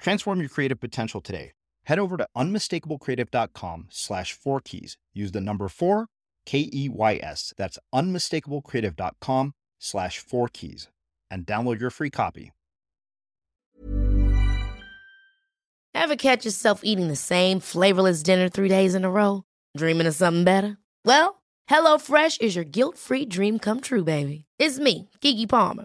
Transform your creative potential today. Head over to unmistakablecreative.com slash four keys. Use the number four, K E Y S. That's unmistakablecreative.com slash four keys and download your free copy. Ever catch yourself eating the same flavorless dinner three days in a row? Dreaming of something better? Well, HelloFresh is your guilt free dream come true, baby. It's me, Keke Palmer.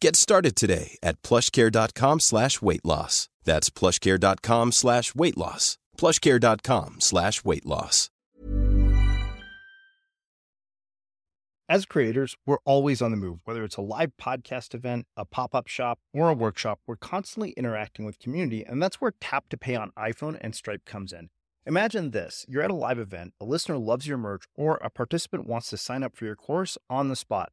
Get started today at plushcare.com slash weight loss. That's plushcare.com slash weight loss. plushcare.com slash weight loss. As creators, we're always on the move. Whether it's a live podcast event, a pop up shop, or a workshop, we're constantly interacting with community, and that's where Tap to Pay on iPhone and Stripe comes in. Imagine this you're at a live event, a listener loves your merch, or a participant wants to sign up for your course on the spot.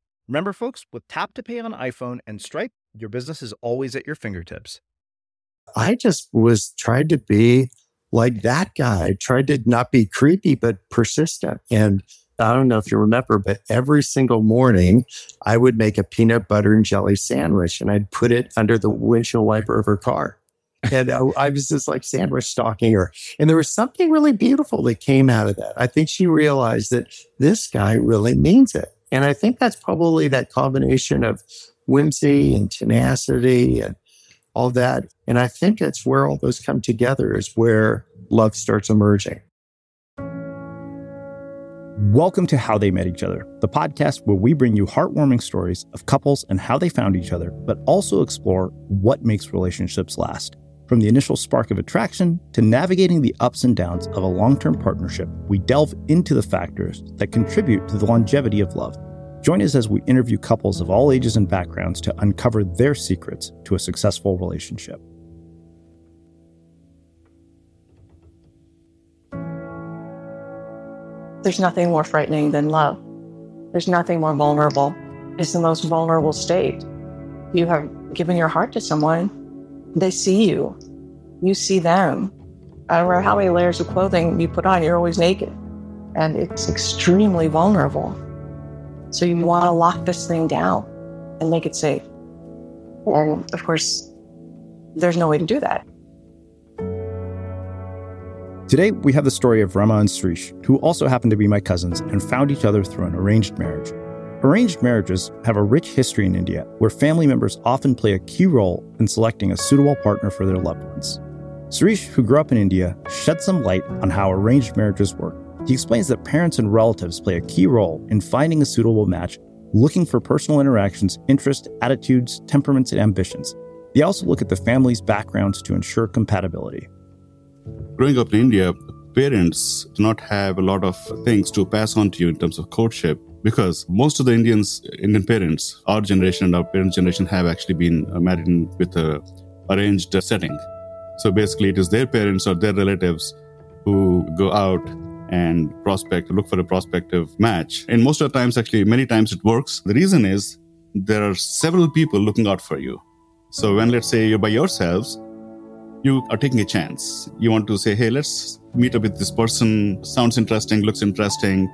Remember, folks, with Tap to Pay on iPhone and Stripe, your business is always at your fingertips. I just was trying to be like that guy, I tried to not be creepy, but persistent. And I don't know if you remember, but every single morning I would make a peanut butter and jelly sandwich and I'd put it under the windshield wiper of her car. And I, I was just like sandwich stalking her. And there was something really beautiful that came out of that. I think she realized that this guy really means it. And I think that's probably that combination of whimsy and tenacity and all that. And I think that's where all those come together is where love starts emerging. Welcome to How They Met Each Other, the podcast where we bring you heartwarming stories of couples and how they found each other, but also explore what makes relationships last. From the initial spark of attraction to navigating the ups and downs of a long term partnership, we delve into the factors that contribute to the longevity of love. Join us as we interview couples of all ages and backgrounds to uncover their secrets to a successful relationship. There's nothing more frightening than love. There's nothing more vulnerable. It's the most vulnerable state. You have given your heart to someone, they see you, you see them. I don't matter how many layers of clothing you put on, you're always naked. And it's extremely vulnerable. So you want to lock this thing down and make it safe. And of course, there's no way to do that. Today, we have the story of Rama and Sirish, who also happen to be my cousins and found each other through an arranged marriage. Arranged marriages have a rich history in India where family members often play a key role in selecting a suitable partner for their loved ones. Sirish, who grew up in India, shed some light on how arranged marriages work. He explains that parents and relatives play a key role in finding a suitable match, looking for personal interactions, interests, attitudes, temperaments, and ambitions. They also look at the family's backgrounds to ensure compatibility. Growing up in India, parents do not have a lot of things to pass on to you in terms of courtship because most of the Indians, Indian parents, our generation and our parents' generation have actually been uh, married with a arranged setting. So basically, it is their parents or their relatives who go out and prospect, look for a prospective match. And most of the times, actually, many times it works. The reason is there are several people looking out for you. So when let's say you're by yourselves, you are taking a chance. You want to say, hey, let's meet up with this person. Sounds interesting, looks interesting.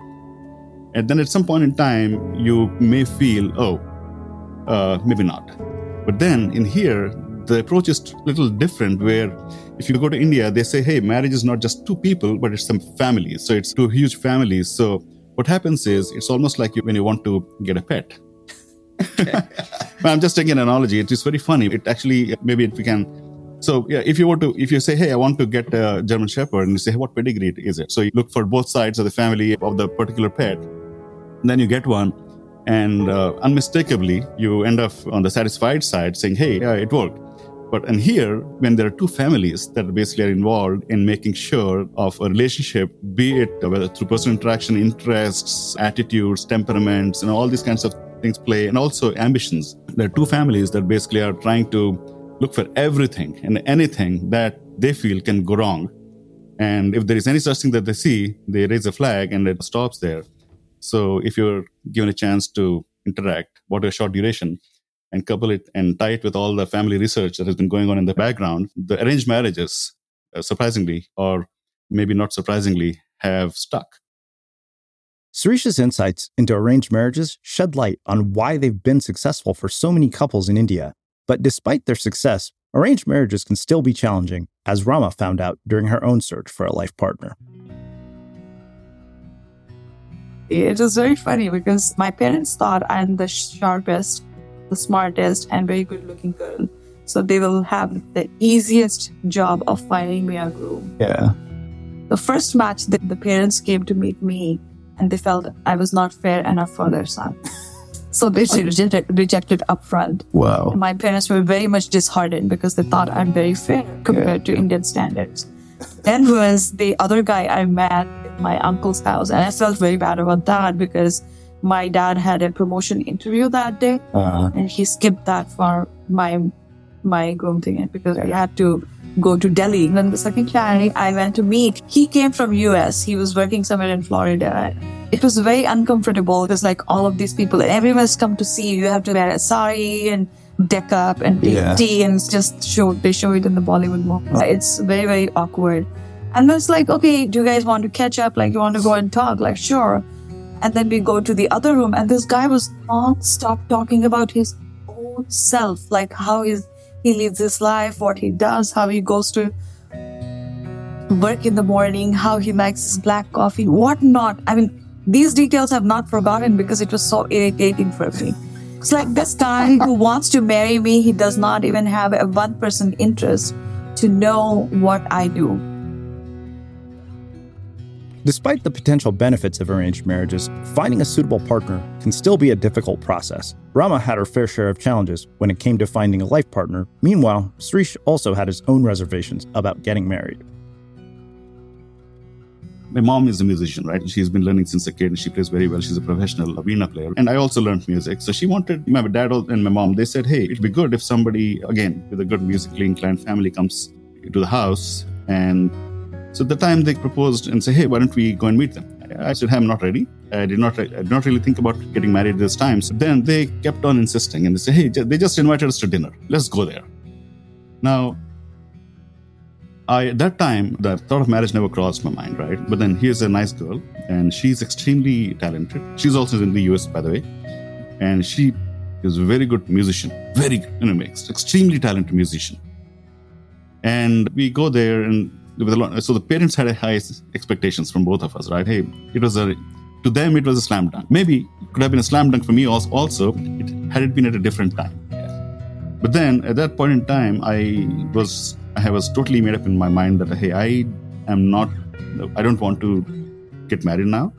And then at some point in time, you may feel, oh, uh, maybe not. But then in here, the approach is a little different where if you go to India, they say, hey, marriage is not just two people, but it's some families. So it's two huge families. So what happens is it's almost like you, when you want to get a pet. I'm just taking an analogy. It is very funny. It actually, maybe if we can so yeah, if you were to, if you say, hey, I want to get a German Shepherd, and you say, hey, what pedigree is it? So you look for both sides of the family of the particular pet, then you get one, and uh, unmistakably you end up on the satisfied side, saying, hey, yeah, it worked. But and here, when there are two families that basically are involved in making sure of a relationship, be it whether through personal interaction, interests, attitudes, temperaments, and all these kinds of things play, and also ambitions. There are two families that basically are trying to look for everything and anything that they feel can go wrong. And if there is any such thing that they see, they raise a flag and it stops there. So if you're given a chance to interact, what a short duration, and couple it and tie it with all the family research that has been going on in the background, the arranged marriages, uh, surprisingly, or maybe not surprisingly, have stuck. Sirish's insights into arranged marriages shed light on why they've been successful for so many couples in India but despite their success, arranged marriages can still be challenging, as Rama found out during her own search for a life partner. It was very funny because my parents thought I'm the sharpest, the smartest, and very good looking girl. So they will have the easiest job of finding me a groom. Yeah. The first match, that the parents came to meet me and they felt I was not fair enough for their son. So they oh. rejected, rejected upfront. Wow. My parents were very much disheartened because they thought I'm very fair compared yeah. to Indian standards. Then was the other guy I met at my uncle's house. And I felt very bad about that because my dad had a promotion interview that day uh-huh. and he skipped that for my my grooming it because I had to go to Delhi. And then the second guy I went to meet, he came from US. He was working somewhere in Florida. It was very uncomfortable because like all of these people, everyone's come to see you. You have to wear a sari and deck up and take yeah. tea and just show, they show it in the Bollywood movie. It's very, very awkward. And it's like, okay, do you guys want to catch up? Like, you want to go and talk? Like, sure. And then we go to the other room and this guy was non-stop talking about his own self, like how is he lives his life, what he does, how he goes to work in the morning, how he likes his black coffee, whatnot. I mean, these details I've not forgotten because it was so irritating for me. It's like this guy who wants to marry me, he does not even have a one person interest to know what I do. Despite the potential benefits of arranged marriages, finding a suitable partner can still be a difficult process. Rama had her fair share of challenges when it came to finding a life partner. Meanwhile, Sirish also had his own reservations about getting married. My mom is a musician, right? She's been learning since a kid. and She plays very well. She's a professional veena player. And I also learned music. So she wanted, my dad and my mom, they said, hey, it'd be good if somebody, again, with a good musically inclined family comes to the house and so at the time they proposed and say, hey, why don't we go and meet them? I said, hey, I'm not ready. I did not, I did not really think about getting married this time. So then they kept on insisting and they say, hey, they just invited us to dinner. Let's go there. Now, I at that time the thought of marriage never crossed my mind, right? But then here's a nice girl, and she's extremely talented. She's also in the US, by the way, and she is a very good musician, very you know, extremely talented musician. And we go there, and with a lot. So the parents had high expectations from both of us, right? Hey, it was a to them it was a slam dunk. Maybe it could have been a slam dunk for me also. It, had it been at a different time. But then at that point in time, I was I was totally made up in my mind that hey, I am not. I don't want to get married now,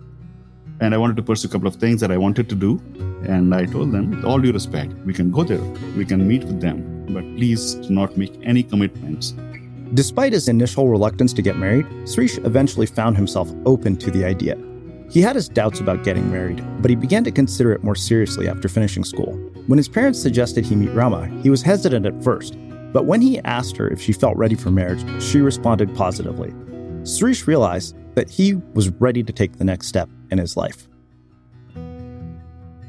and I wanted to pursue a couple of things that I wanted to do. And I told them, with all due respect, we can go there, we can meet with them, but please do not make any commitments Despite his initial reluctance to get married, Sirish eventually found himself open to the idea. He had his doubts about getting married, but he began to consider it more seriously after finishing school. When his parents suggested he meet Rama, he was hesitant at first, but when he asked her if she felt ready for marriage, she responded positively. Sirish realized that he was ready to take the next step in his life.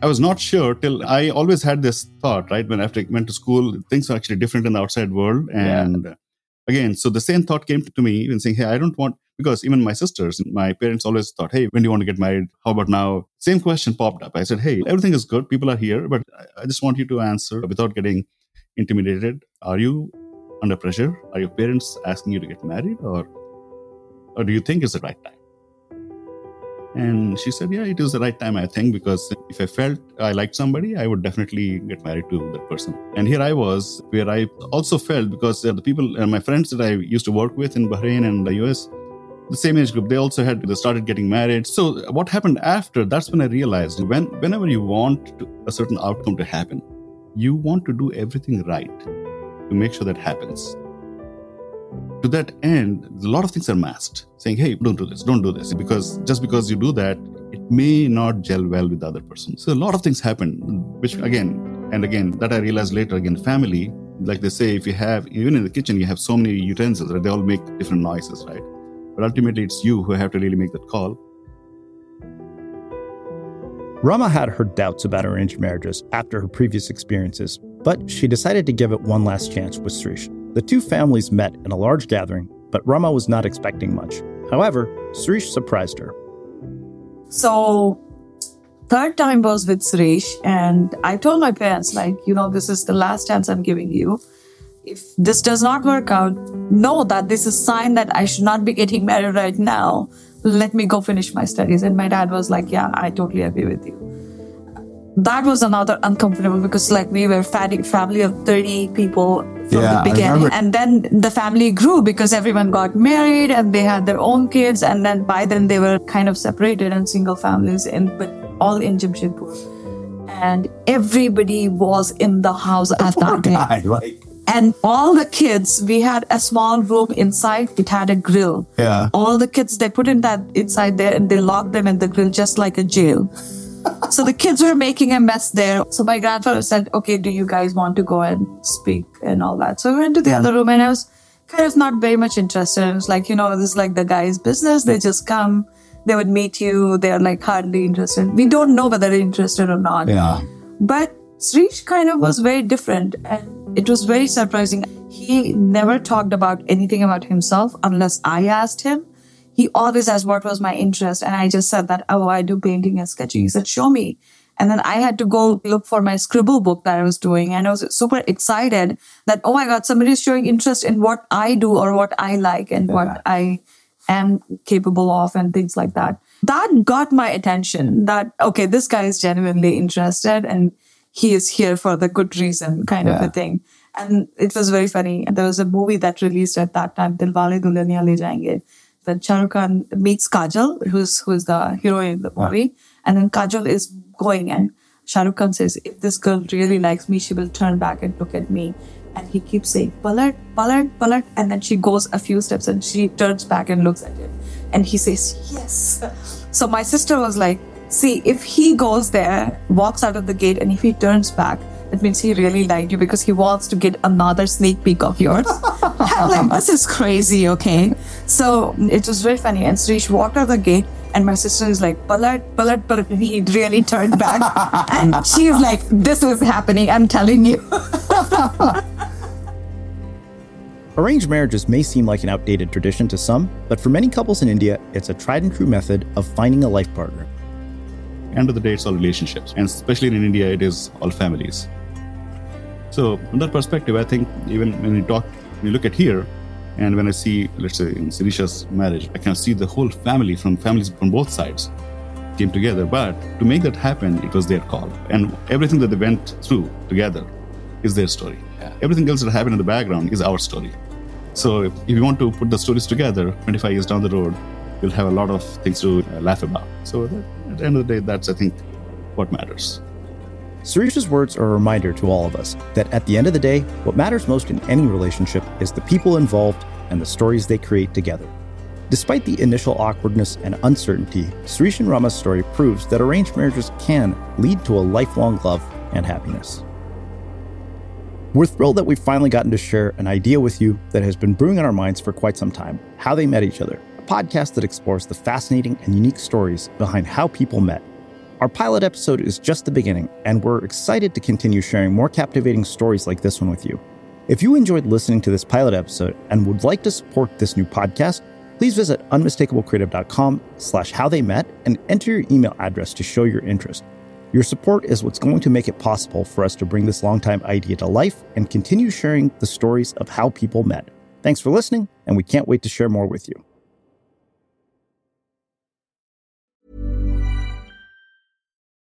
I was not sure till I always had this thought, right? When after I went to school, things were actually different in the outside world. And yeah again, so the same thought came to me even saying, hey, I don't want, because even my sisters, my parents always thought, hey, when do you want to get married? How about now? Same question popped up. I said, hey, everything is good. People are here, but I just want you to answer without getting intimidated. Are you under pressure? Are your parents asking you to get married or, or do you think it's the right time? And she said, Yeah, it is the right time, I think, because if I felt I liked somebody, I would definitely get married to that person. And here I was, where I also felt because uh, the people, and my friends that I used to work with in Bahrain and the US, the same age group, they also had, they started getting married. So uh, what happened after, that's when I realized when, whenever you want to, a certain outcome to happen, you want to do everything right to make sure that happens to that end, a lot of things are masked, saying, hey, don't do this, don't do this. Because just because you do that, it may not gel well with the other person. So a lot of things happen, which again and again, that I realized later, again, family, like they say, if you have, even in the kitchen, you have so many utensils, right? They all make different noises, right? But ultimately, it's you who have to really make that call. Rama had her doubts about arranged marriages after her previous experiences, but she decided to give it one last chance with Sirish. The two families met in a large gathering, but Rama was not expecting much. However, Sirish surprised her. So, third time was with Sirish, and I told my parents, like, you know, this is the last chance I'm giving you. If this does not work out, know that this is a sign that I should not be getting married right now. Let me go finish my studies. And my dad was like, Yeah, I totally agree with you that was another uncomfortable because like we were a family of 30 people from yeah, the beginning and then the family grew because everyone got married and they had their own kids and then by then they were kind of separated and single families in but all in Jamshedpur. And everybody was in the house at that time. like and all the kids we had a small room inside it had a grill. Yeah. All the kids they put in that inside there and they locked them in the grill just like a jail so the kids were making a mess there. So my grandfather said, okay, do you guys want to go and speak and all that? So we went to the other room and I was kind of not very much interested. It was like, you know, this is like the guy's business. They just come, they would meet you. They're like hardly interested. We don't know whether they're interested or not. Yeah. But Sirish kind of was very different and it was very surprising. He never talked about anything about himself unless I asked him he always asked what was my interest. And I just said that, oh, I do painting and sketching. He said, show me. And then I had to go look for my scribble book that I was doing. And I was super excited that, oh my God, somebody is showing interest in what I do or what I like and what I am capable of and things like that. That got my attention that, okay, this guy is genuinely interested and he is here for the good reason kind yeah. of a thing. And it was very funny. There was a movie that released at that time, Dilwale Dulhaniya Le Jayenge Then Shah Rukh Khan meets Kajol, who's who's the heroine in the ah. movie, and then Kajol is going and Shah Rukh Khan says, if this girl really likes me, she will turn back and look at me. And he keeps saying, Palat, Palat, Palat. And then she goes a few steps and she turns back and looks at him. And he says, yes. So my sister was like, see, if he goes there, walks out of the gate, and if he turns back, that means he really liked you because he wants to get another sneak peek of yours. I'm like, this is crazy, okay? So it was very funny. And Sirish walked out of the gate and my sister is like, Palat, Palat, Palat. And he really turned back. and she's like, this is happening, I'm telling you. Arranged marriages may seem like an outdated tradition to some, but for many couples in India, it's a tried and true method of finding a life partner. End of the day, it's all relationships. And especially in India, it is all families. So, from that perspective, I think even when we talk, you look at here, and when I see, let's say, in Sirisha's marriage, I can see the whole family from families from both sides came together. But to make that happen, it was their call. And everything that they went through together is their story. Yeah. Everything else that happened in the background is our story. So if, if you want to put the stories together, 25 years down the road, you'll have a lot of things to uh, laugh about. So that, at the end of the day, that's, I think, what matters. Sirish's words are a reminder to all of us that at the end of the day, what matters most in any relationship is the people involved and the stories they create together. Despite the initial awkwardness and uncertainty, Sirish and Rama's story proves that arranged marriages can lead to a lifelong love and happiness. We're thrilled that we've finally gotten to share an idea with you that has been brewing in our minds for quite some time how they met each other, a podcast that explores the fascinating and unique stories behind how people met our pilot episode is just the beginning, and we're excited to continue sharing more captivating stories like this one with you. If you enjoyed listening to this pilot episode and would like to support this new podcast, please visit unmistakablecreative.com slash how they met and enter your email address to show your interest. Your support is what's going to make it possible for us to bring this longtime idea to life and continue sharing the stories of how people met. Thanks for listening, and we can't wait to share more with you.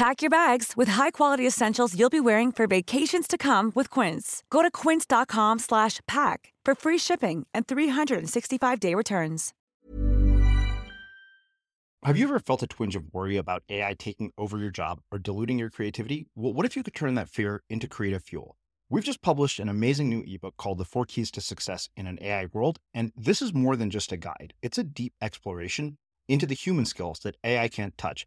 Pack your bags with high-quality essentials you'll be wearing for vacations to come with Quince. Go to quince.com slash pack for free shipping and 365-day returns. Have you ever felt a twinge of worry about AI taking over your job or diluting your creativity? Well, what if you could turn that fear into creative fuel? We've just published an amazing new ebook called The Four Keys to Success in an AI World, and this is more than just a guide. It's a deep exploration into the human skills that AI can't touch